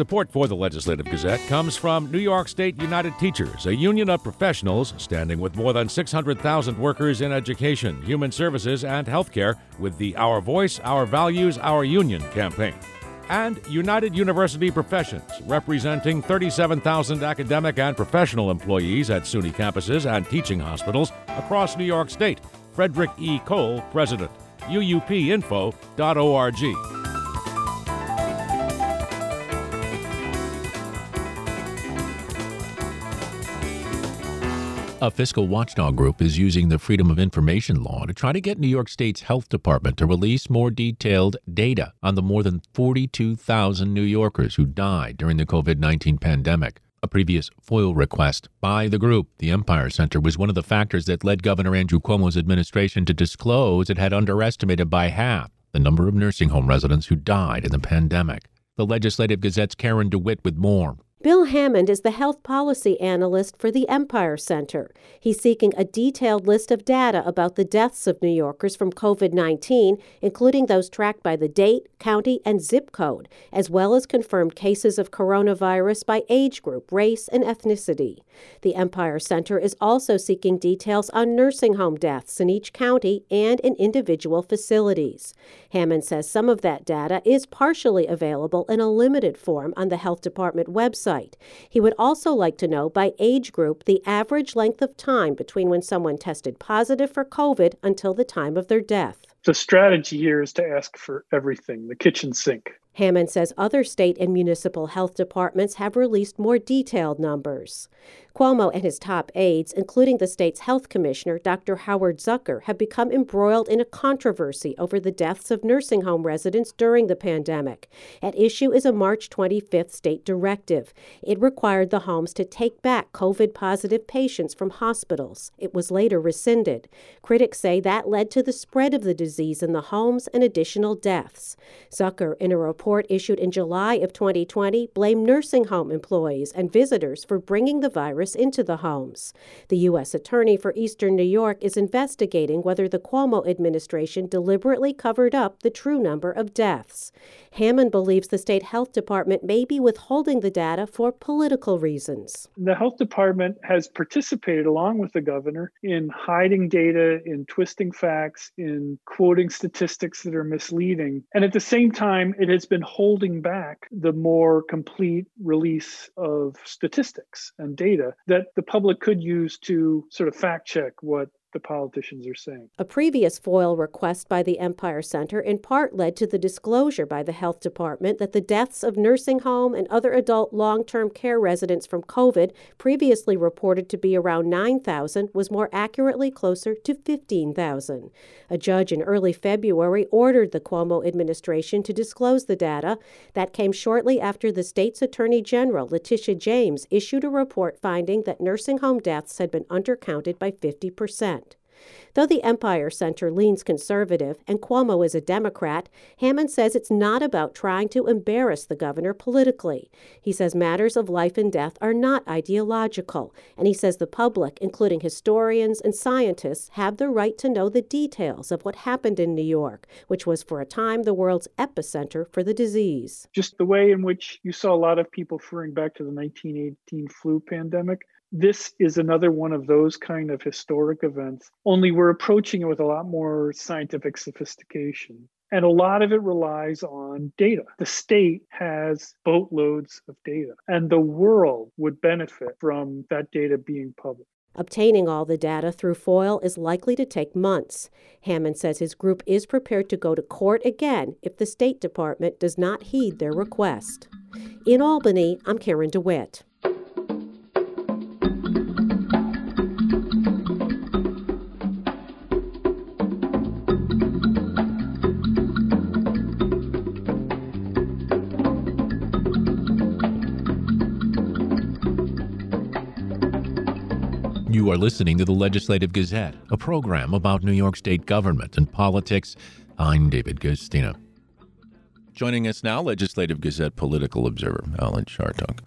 Support for the Legislative Gazette comes from New York State United Teachers, a union of professionals standing with more than 600,000 workers in education, human services, and healthcare with the Our Voice, Our Values, Our Union campaign. And United University Professions, representing 37,000 academic and professional employees at SUNY campuses and teaching hospitals across New York State. Frederick E. Kowal, President. UUPinfo.org. A fiscal watchdog group is using the Freedom of Information law to try to get New York State's health department to release more detailed data on the more than 42,000 New Yorkers who died during the COVID 19 pandemic. A previous FOIL request by the group, the Empire Center, was one of the factors that led Governor Andrew Cuomo's administration to disclose it had underestimated by half the number of nursing home residents who died in the pandemic. The Legislative Gazette's Karen DeWitt with more. Bill Hammond is the health policy analyst for the Empire Center. He's seeking a detailed list of data about the deaths of New Yorkers from COVID 19, including those tracked by the date, county, and zip code, as well as confirmed cases of coronavirus by age group, race, and ethnicity. The Empire Center is also seeking details on nursing home deaths in each county and in individual facilities. Hammond says some of that data is partially available in a limited form on the Health Department website. He would also like to know by age group the average length of time between when someone tested positive for COVID until the time of their death. The strategy here is to ask for everything the kitchen sink. Hammond says other state and municipal health departments have released more detailed numbers. Cuomo and his top aides, including the state's health commissioner, Dr. Howard Zucker, have become embroiled in a controversy over the deaths of nursing home residents during the pandemic. At issue is a March 25th state directive. It required the homes to take back COVID positive patients from hospitals. It was later rescinded. Critics say that led to the spread of the disease in the homes and additional deaths. Zucker, in a report issued in July of 2020, blamed nursing home employees and visitors for bringing the virus into the homes. The U.S. Attorney for Eastern New York is investigating whether the Cuomo administration deliberately covered up the true number of deaths. Hammond believes the state health department may be withholding the data for political reasons. The health department has participated, along with the governor, in hiding data, in twisting facts, in quoting statistics that are misleading. And at the same time, it has been holding back the more complete release of statistics and data that the public could use to sort of fact check what the politicians are saying. A previous FOIL request by the Empire Center in part led to the disclosure by the Health Department that the deaths of nursing home and other adult long term care residents from COVID, previously reported to be around 9,000, was more accurately closer to 15,000. A judge in early February ordered the Cuomo administration to disclose the data. That came shortly after the state's Attorney General, Letitia James, issued a report finding that nursing home deaths had been undercounted by 50 percent. Though the Empire Center leans conservative and Cuomo is a Democrat, Hammond says it's not about trying to embarrass the governor politically. He says matters of life and death are not ideological, and he says the public, including historians and scientists, have the right to know the details of what happened in New York, which was for a time the world's epicenter for the disease. Just the way in which you saw a lot of people referring back to the 1918 flu pandemic, this is another one of those kind of historic events, only we're approaching it with a lot more scientific sophistication. And a lot of it relies on data. The state has boatloads of data, and the world would benefit from that data being public. Obtaining all the data through FOIL is likely to take months. Hammond says his group is prepared to go to court again if the State Department does not heed their request. In Albany, I'm Karen DeWitt. Listening to the Legislative Gazette, a program about New York State government and politics. I'm David Guistina. Joining us now, Legislative Gazette political observer Alan Chartock.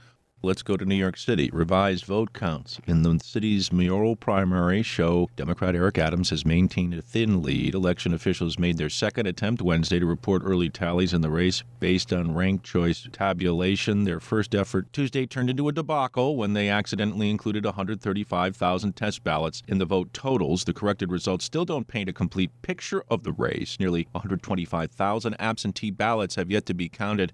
Let's go to New York City. Revised vote counts in the city's mayoral primary show Democrat Eric Adams has maintained a thin lead. Election officials made their second attempt Wednesday to report early tallies in the race based on ranked choice tabulation. Their first effort Tuesday turned into a debacle when they accidentally included 135,000 test ballots in the vote totals. The corrected results still don't paint a complete picture of the race. Nearly 125,000 absentee ballots have yet to be counted.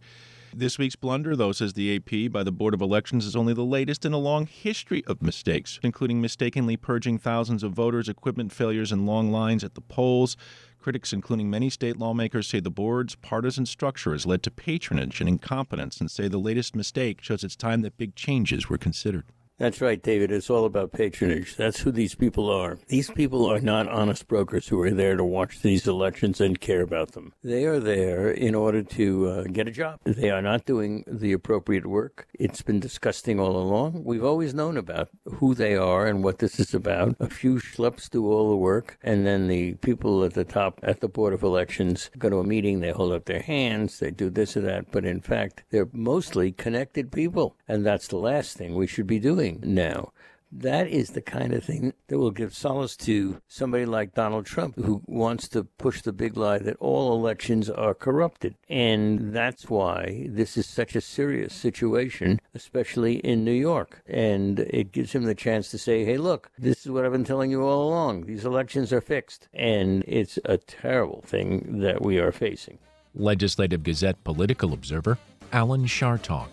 This week's blunder, though, says the AP by the Board of Elections, is only the latest in a long history of mistakes, including mistakenly purging thousands of voters, equipment failures, and long lines at the polls. Critics, including many state lawmakers, say the board's partisan structure has led to patronage and incompetence and say the latest mistake shows it's time that big changes were considered. That's right, David. It's all about patronage. That's who these people are. These people are not honest brokers who are there to watch these elections and care about them. They are there in order to uh, get a job. They are not doing the appropriate work. It's been disgusting all along. We've always known about who they are and what this is about. A few schleps do all the work, and then the people at the top at the Board of Elections go to a meeting, they hold up their hands, they do this or that, but in fact, they're mostly connected people. And that's the last thing we should be doing now. That is the kind of thing that will give solace to somebody like Donald Trump, who wants to push the big lie that all elections are corrupted. And that's why this is such a serious situation, especially in New York. And it gives him the chance to say, hey, look, this is what I've been telling you all along. These elections are fixed. And it's a terrible thing that we are facing. Legislative Gazette political observer Alan Chartock.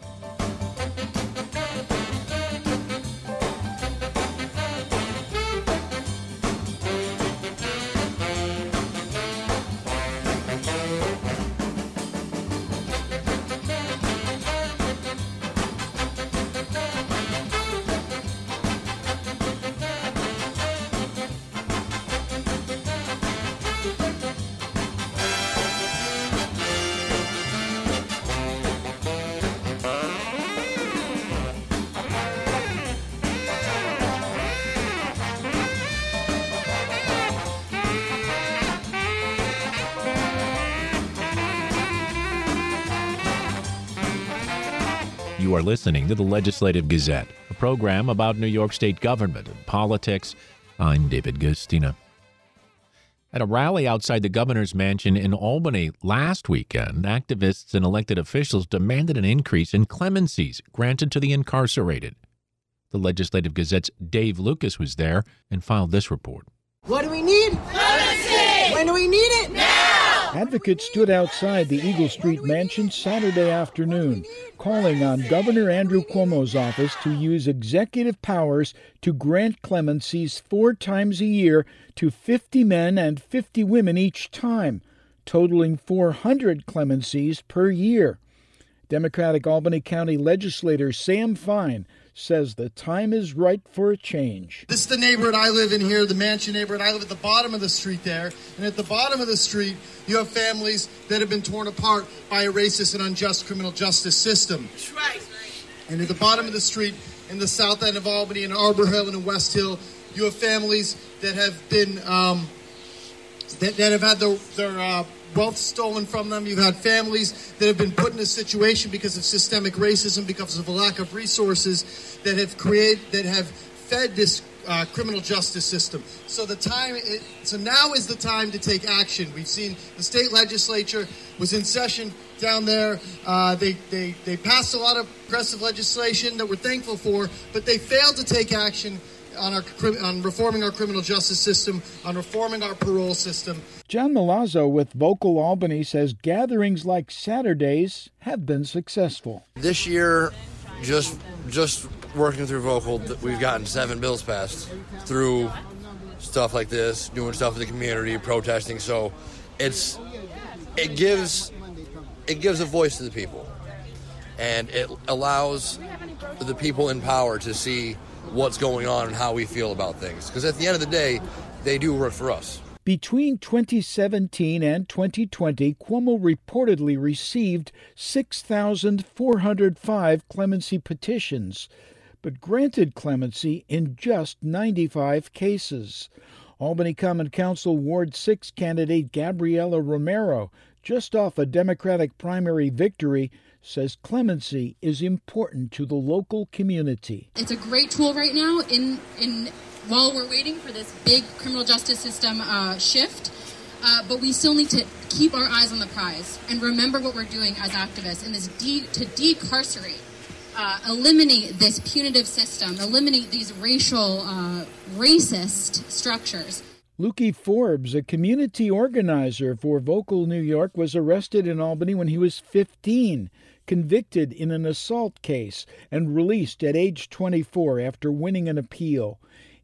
Are listening to the Legislative Gazette, a program about New York State government and politics. I'm David Guistina. At a rally outside the governor's mansion in Albany last weekend, activists and elected officials demanded an increase in clemencies granted to the incarcerated. The Legislative Gazette's Dave Lucas was there and filed this report. What do we need? Clemency! When do we need it? Now! Advocates stood outside the Eagle Street mansion Saturday afternoon, calling on Governor Andrew Cuomo's office to use executive powers to grant clemencies four times a year to 50 men and 50 women each time, totaling 400 clemencies per year. Democratic Albany County legislator Sam Fein says the time is right for a change. This is the neighborhood I live in here, the mansion neighborhood. I live at the bottom of the street there. And at the bottom of the street, you have families that have been torn apart by a racist and unjust criminal justice system. That's right. And at the bottom of the street, in the south end of Albany, in Arbor Hill, and in West Hill, you have families that have been um, that, that, have had their, their uh, wealth stolen from them. You've had families that have been put in a situation because of systemic racism, because of a lack of resources that have created, that have fed this uh, criminal justice system. So the time, it, so now is the time to take action. We've seen the state legislature was in session down there. Uh, they, they, they passed a lot of progressive legislation that we're thankful for, but they failed to take action on, our, on reforming our criminal justice system, on reforming our parole system. John Milazzo with Vocal Albany says gatherings like Saturdays have been successful. This year, just just working through Vocal, we've gotten seven bills passed through stuff like this, doing stuff in the community, protesting. So it's it gives it gives a voice to the people, and it allows the people in power to see what's going on and how we feel about things. Because at the end of the day, they do work for us. Between 2017 and 2020, Cuomo reportedly received 6,405 clemency petitions, but granted clemency in just 95 cases. Albany Common Council Ward 6 candidate Gabriela Romero just off a Democratic primary victory, says clemency is important to the local community. It's a great tool right now in in while we're waiting for this big criminal justice system uh, shift. Uh, but we still need to keep our eyes on the prize and remember what we're doing as activists in this de- to decarcerate, uh, eliminate this punitive system, eliminate these racial, uh, racist structures. Lukey Forbes, a community organizer for Vocal New York, was arrested in Albany when he was 15, convicted in an assault case, and released at age 24 after winning an appeal.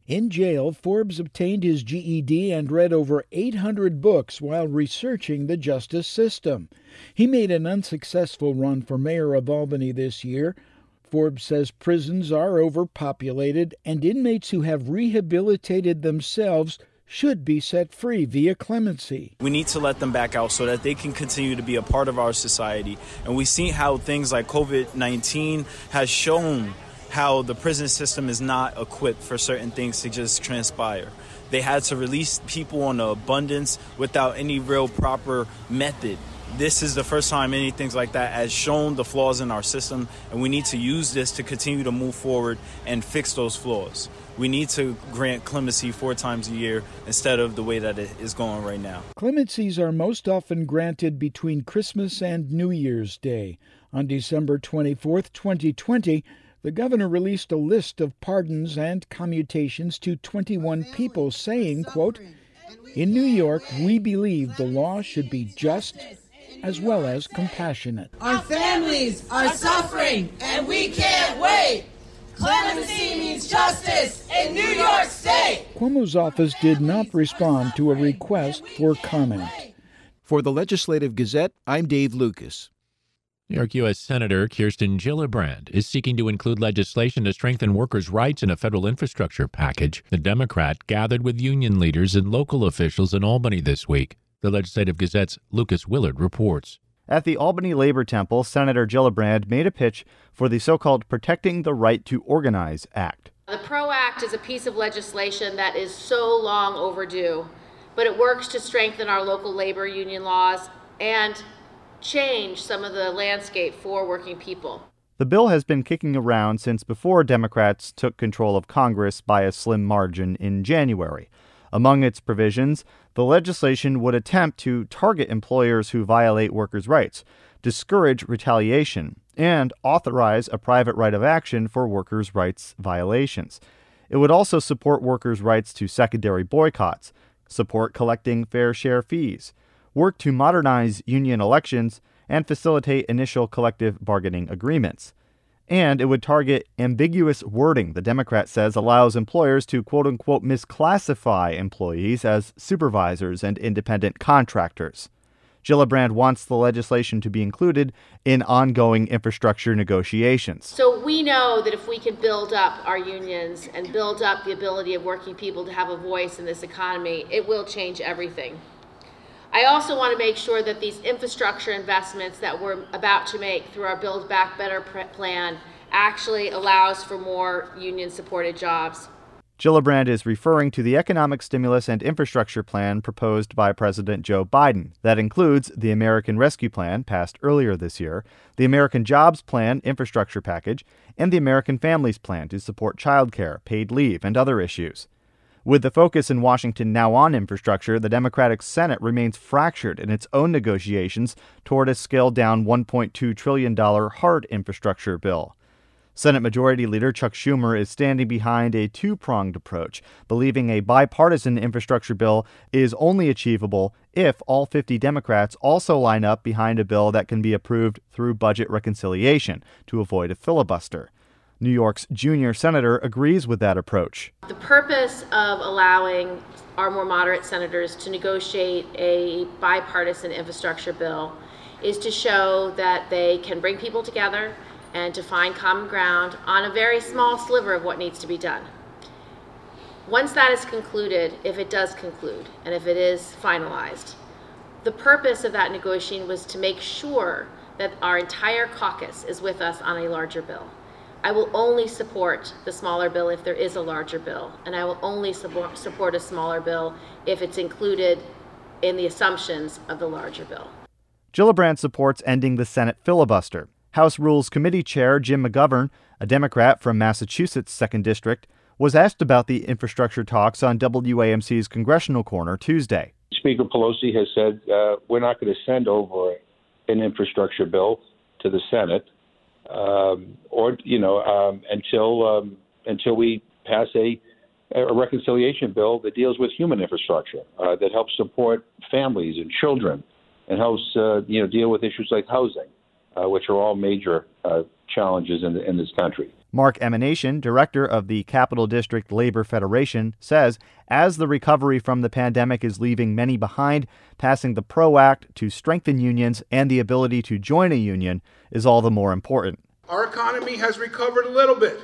In jail, Forbes obtained his GED and read over 800 books while researching the justice system. He made an unsuccessful run for mayor of Albany this year. Forbes says prisons are overpopulated and inmates who have rehabilitated themselves should be set free via clemency. We need to let them back out so that they can continue to be a part of our society. And we see how things like COVID 19 has shown how the prison system is not equipped for certain things to just transpire. They had to release people on abundance without any real proper method. This is the first time anything like that has shown the flaws in our system, and we need to use this to continue to move forward and fix those flaws. We need to grant clemency four times a year instead of the way that it is going right now. Clemencies are most often granted between Christmas and New Year's Day. On December 24, 2020, the governor released a list of pardons and commutations to 21 people, saying, quote, In New York, we believe the law should be just as well as compassionate. Our families are suffering, and we can't wait. Clemency means justice in New York State. Cuomo's office did not respond to a request for comment. For the Legislative Gazette, I'm Dave Lucas. New York U.S. Senator Kirsten Gillibrand is seeking to include legislation to strengthen workers' rights in a federal infrastructure package. The Democrat gathered with union leaders and local officials in Albany this week. The Legislative Gazette's Lucas Willard reports. At the Albany Labor Temple, Senator Gillibrand made a pitch for the so called Protecting the Right to Organize Act. The PRO Act is a piece of legislation that is so long overdue, but it works to strengthen our local labor union laws and change some of the landscape for working people. The bill has been kicking around since before Democrats took control of Congress by a slim margin in January. Among its provisions, the legislation would attempt to target employers who violate workers' rights, discourage retaliation, and authorize a private right of action for workers' rights violations. It would also support workers' rights to secondary boycotts, support collecting fair share fees, work to modernize union elections, and facilitate initial collective bargaining agreements. And it would target ambiguous wording the Democrat says allows employers to quote unquote misclassify employees as supervisors and independent contractors. Gillibrand wants the legislation to be included in ongoing infrastructure negotiations. So we know that if we can build up our unions and build up the ability of working people to have a voice in this economy, it will change everything. I also want to make sure that these infrastructure investments that we're about to make through our Build Back Better plan actually allows for more union supported jobs. Gillibrand is referring to the economic stimulus and infrastructure plan proposed by President Joe Biden. That includes the American Rescue Plan, passed earlier this year, the American Jobs Plan infrastructure package, and the American Families Plan to support childcare, paid leave, and other issues. With the focus in Washington now on infrastructure, the Democratic Senate remains fractured in its own negotiations toward a scaled down $1.2 trillion hard infrastructure bill. Senate Majority Leader Chuck Schumer is standing behind a two pronged approach, believing a bipartisan infrastructure bill is only achievable if all 50 Democrats also line up behind a bill that can be approved through budget reconciliation to avoid a filibuster. New York's junior senator agrees with that approach. The purpose of allowing our more moderate senators to negotiate a bipartisan infrastructure bill is to show that they can bring people together and to find common ground on a very small sliver of what needs to be done. Once that is concluded, if it does conclude, and if it is finalized, the purpose of that negotiation was to make sure that our entire caucus is with us on a larger bill. I will only support the smaller bill if there is a larger bill, and I will only support, support a smaller bill if it's included in the assumptions of the larger bill. Gillibrand supports ending the Senate filibuster. House Rules Committee Chair Jim McGovern, a Democrat from Massachusetts' 2nd District, was asked about the infrastructure talks on WAMC's Congressional Corner Tuesday. Speaker Pelosi has said uh, we're not going to send over an infrastructure bill to the Senate, um, or you know, um, until um, until we pass a a reconciliation bill that deals with human infrastructure uh, that helps support families and children and helps uh, you know deal with issues like housing, uh, which are all major uh, challenges in, the, in this country. Mark Emanatian, director of the Capital District Labor Federation, says as the recovery from the pandemic is leaving many behind, passing the PRO Act to strengthen unions and the ability to join a union is all the more important. Our economy has recovered a little bit.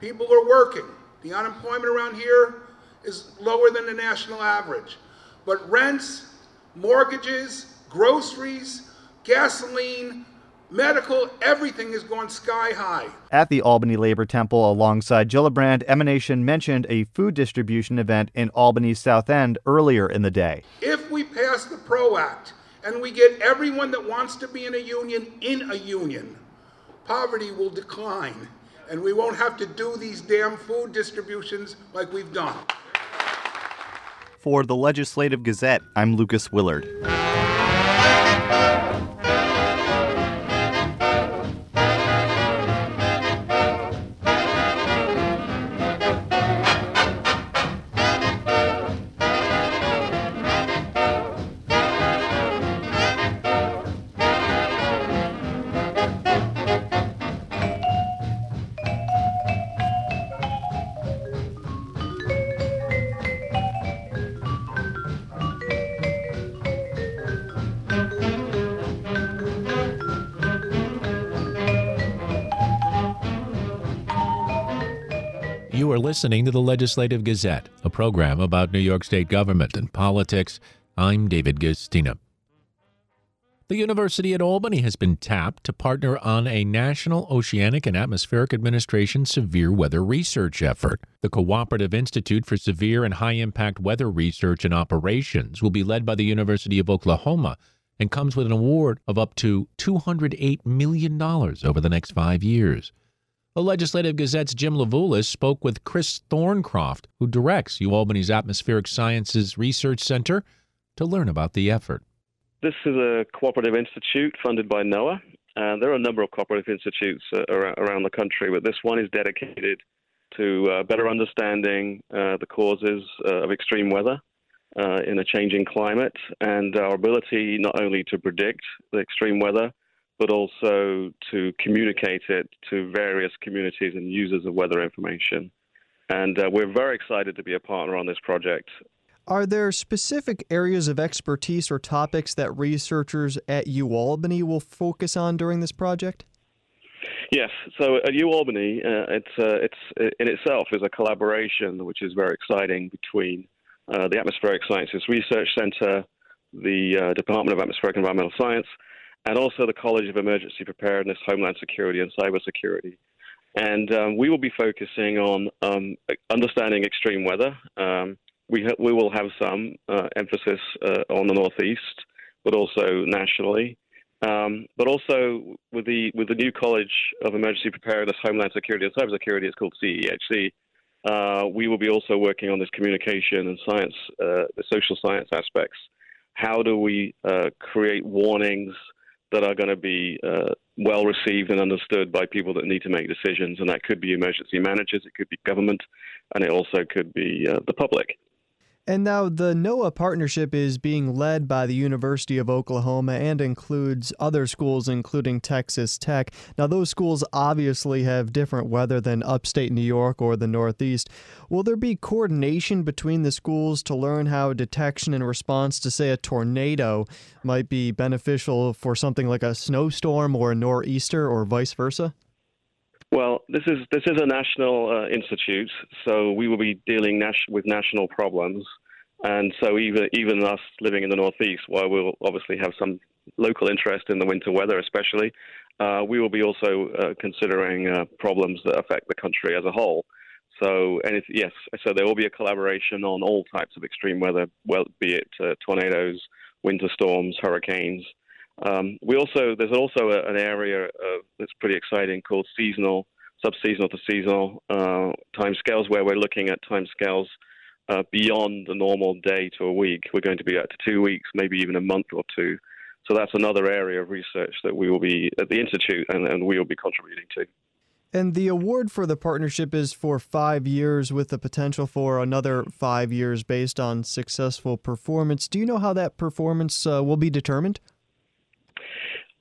People are working. The unemployment around here is lower than the national average. But rents, mortgages, groceries, gasoline, medical, everything is going sky high. At the Albany Labor Temple alongside Gillibrand, Emanatian mentioned a food distribution event in Albany's South End earlier in the day. If we pass the PRO Act and we get everyone that wants to be in a union in a union, poverty will decline and we won't have to do these damn food distributions like we've done. For the Legislative Gazette, I'm Lucas Willard. Listening to the Legislative Gazette, a program about New York State government and politics. I'm David Guistina. The University at Albany has been tapped to partner on a National Oceanic and Atmospheric Administration severe weather research effort. The Cooperative Institute for Severe and High Impact Weather Research and Operations will be led by the University of Oklahoma and comes with an award of up to $208 million over the next five years. The Legislative Gazette's Jim Levulis spoke with Chris Thorncroft, who directs UAlbany's Atmospheric Sciences Research Center, to learn about the effort. This is a cooperative institute funded by NOAA. And there are a number of cooperative institutes uh, around the country, but this one is dedicated to uh, better understanding uh, the causes uh, of extreme weather uh, in a changing climate and our ability not only to predict the extreme weather, but also to communicate it to various communities and users of weather information. And uh, we're very excited to be a partner on this project. Are there specific areas of expertise or topics that researchers at UAlbany will focus on during this project? Yes. So at UAlbany, uh, it's uh, it's in itself is a collaboration which is very exciting between uh, the Atmospheric Sciences Research Center, the uh, Department of Atmospheric and Environmental Science, and also the College of Emergency Preparedness, Homeland Security, and Cybersecurity. And um, we will be focusing on um, understanding extreme weather. Um, we, ha- we will have some uh, emphasis uh, on the Northeast, but also nationally. Um, but also with the with the new College of Emergency Preparedness, Homeland Security, and Cybersecurity, it's called CEHC. Uh, we will be also working on this communication and science, uh, the social science aspects. How do we uh, create warnings that are going to be uh, well received and understood by people that need to make decisions. And that could be emergency managers, it could be government, and it also could be uh, the public. And now the NOAA partnership is being led by the University of Oklahoma and includes other schools, including Texas Tech. Now, those schools obviously have different weather than upstate New York or the Northeast. Will there be coordination between the schools to learn how detection and response to, say, a tornado might be beneficial for something like a snowstorm or a nor'easter or vice versa? Well, this is this is a national uh, institute, so we will be dealing nas- with national problems, and so even even us living in the northeast, while we'll obviously have some local interest in the winter weather, especially, uh, we will be also uh, considering uh, problems that affect the country as a whole. So, and yes, so there will be a collaboration on all types of extreme weather, well, be it uh, tornadoes, winter storms, hurricanes, Um, we also there's also a, an area uh, that's pretty exciting called seasonal, sub-seasonal to seasonal uh, timescales, where we're looking at timescales uh, beyond the normal day to a week. We're going to be at two weeks, maybe even a month or two. So that's another area of research that we will be at the institute and, and we will be contributing to. And the award for the partnership is for five years with the potential for another five years based on successful performance. Do you know how that performance uh, will be determined?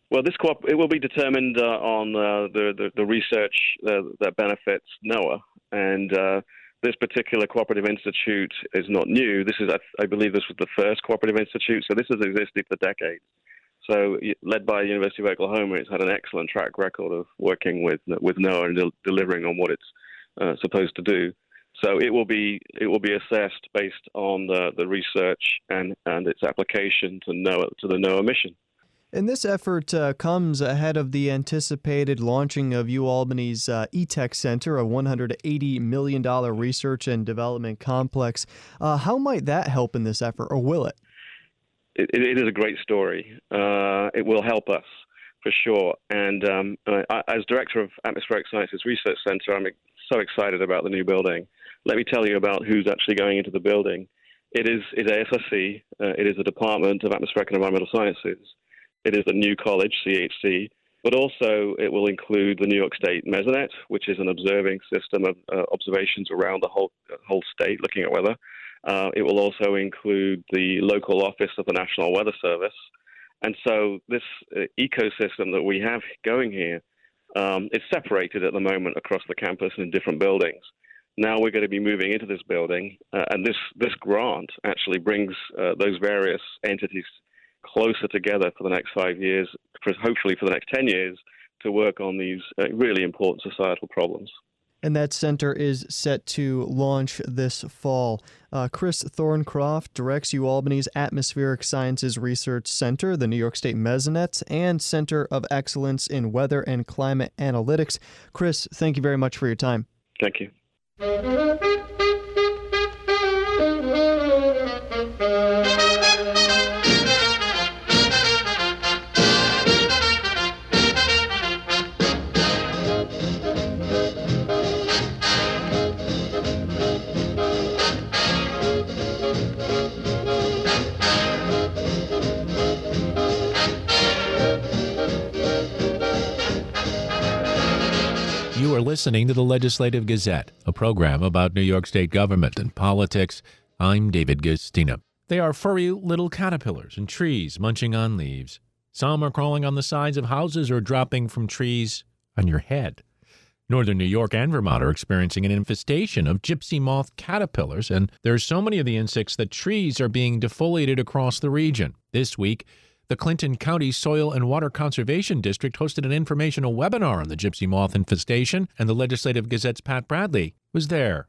Well, this co- it will be determined uh, on uh, the, the, the research uh, that benefits NOAA, and uh, this particular cooperative institute is not new. This is, I, I, believe, this was the first cooperative institute, so this has existed for decades. So, led by the University of Oklahoma, it's had an excellent track record of working with with NOAA and del- delivering on what it's uh, supposed to do. So it will be it will be assessed based on the, the research and, and its application to NOAA to the NOAA mission. And this effort uh, comes ahead of the anticipated launching of UAlbany's uh, ETEC Center, a $180 million research and development complex. Uh, how might that help in this effort, or will it? It, it is a great story. Uh, it will help us for sure. And um, I, as director of Atmospheric Sciences Research Center, I'm so excited about the new building. Let me tell you about who's actually going into the building. It is, is ASRC. Uh, it is the Department of Atmospheric and Environmental Sciences. It is a new college, CHC, but also it will include the New York State Mesonet, which is an observing system of uh, observations around the whole whole state, looking at weather. Uh, it will also include the local office of the National Weather Service, and so this uh, ecosystem that we have going here um, is separated at the moment across the campus in different buildings. Now we're going to be moving into this building, uh, and this this grant actually brings uh, those various entities closer together for the next five years, hopefully for the next 10 years, to work on these uh, really important societal problems. And that center is set to launch this fall. Uh, Chris Thorncroft directs UAlbany's Atmospheric Sciences Research Center, the New York State Mesonet, and Center of Excellence in Weather and Climate Analytics. Chris, thank you very much for your time. Thank you. Listening to the Legislative Gazette, a program about New York State government and politics. I'm David Guistina. They are furry little caterpillars in trees munching on leaves. Some are crawling on the sides of houses or dropping from trees on your head. Northern New York and Vermont are experiencing an infestation of gypsy moth caterpillars, and there are so many of the insects that trees are being defoliated across the region. This week, the Clinton County Soil and Water Conservation District hosted an informational webinar on the gypsy moth infestation, and the Legislative Gazette's Pat Bradley was there.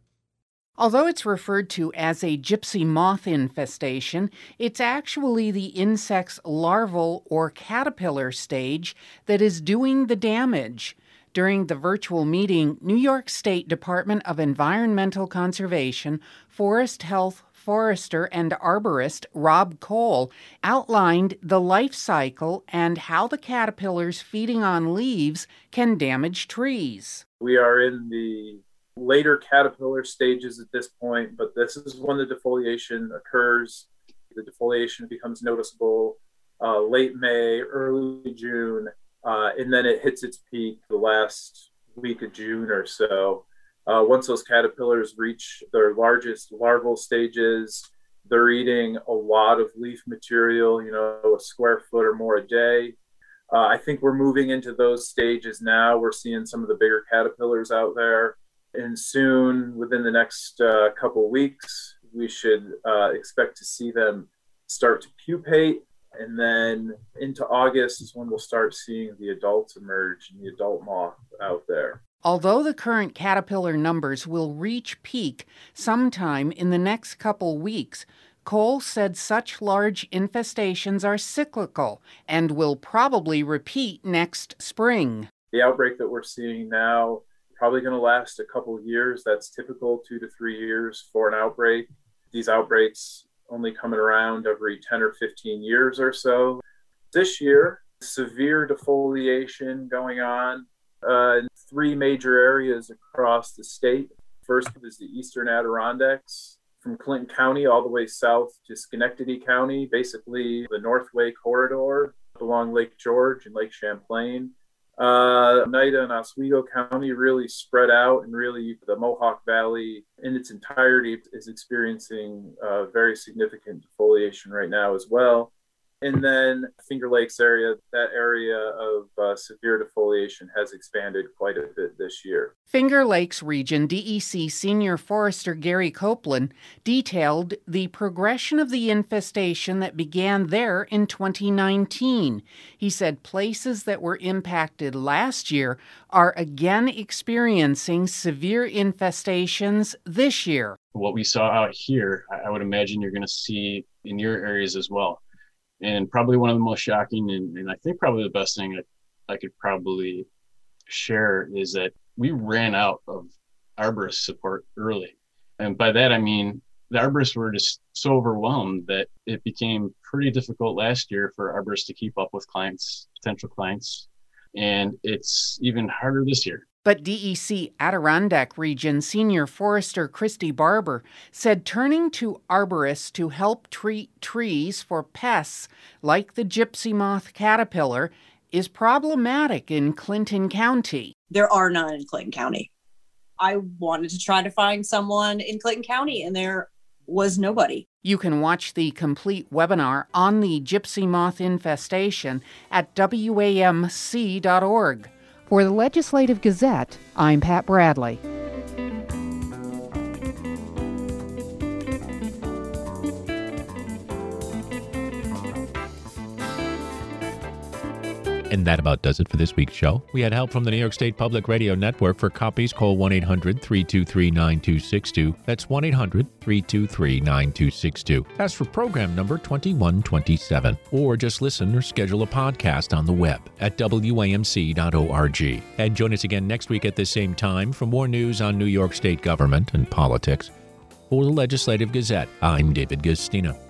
Although it's referred to as a gypsy moth infestation, it's actually the insect's larval or caterpillar stage that is doing the damage. During the virtual meeting, New York State Department of Environmental Conservation, Forest Health, forester and arborist Rob Cole outlined the life cycle and how the caterpillars feeding on leaves can damage trees. We are in the later caterpillar stages at this point, but this is when the defoliation occurs. The defoliation becomes noticeable uh, late May, early June, uh, and then it hits its peak the last week of June or so. Uh, once those caterpillars reach their largest larval stages, they're eating a lot of leaf material, you know, a square foot or more a day. Uh, I think we're moving into those stages now. We're seeing some of the bigger caterpillars out there. And soon, within the next uh, couple weeks, we should uh, expect to see them start to pupate. And then into August is when we'll start seeing the adults emerge and the adult moth out there. Although the current caterpillar numbers will reach peak sometime in the next couple weeks, Cole said such large infestations are cyclical and will probably repeat next spring. The outbreak that we're seeing now probably going to last a couple years. That's typical, two to three years for an outbreak. These outbreaks only coming around every 10 or 15 years or so. This year, severe defoliation going on uh, in three major areas across the state. First is the eastern Adirondacks, from Clinton County all the way south to Schenectady County, basically the Northway corridor along Lake George and Lake Champlain. Uh, Oneida and Oswego County really spread out, and really the Mohawk Valley in its entirety is experiencing uh, very significant defoliation right now as well. And then Finger Lakes area, that area of uh, severe defoliation has expanded quite a bit this year. Finger Lakes Region DEC Senior Forester Gary Copeland detailed the progression of the infestation that began there in 2019. He said places that were impacted last year are again experiencing severe infestations this year. What we saw out here, I would imagine you're going to see in your areas as well and probably one of the most shocking and, and I think probably the best thing I, I could probably share is that we ran out of arborist support early. And by that, I mean the arborists were just so overwhelmed that it became pretty difficult last year for arborists to keep up with clients, potential clients. And it's even harder this year. But DEC Adirondack Region Senior Forester Christy Barber said turning to arborists to help treat trees for pests like the gypsy moth caterpillar is problematic in Clinton County. There are none in Clinton County. I wanted to try to find someone in Clinton County, and there was nobody. You can watch the complete webinar on the gypsy moth infestation at WAMC.org. For the Legislative Gazette, I'm Pat Bradley. And that about does it for this week's show. We had help from the New York State Public Radio Network. For copies, call 1 800 323 9262. That's 1 800 323 9262. That's for program number 2127. Or just listen or schedule a podcast on the web at WAMC.org. And join us again next week at the same time for more news on New York State government and politics. For the Legislative Gazette, I'm David Guistina.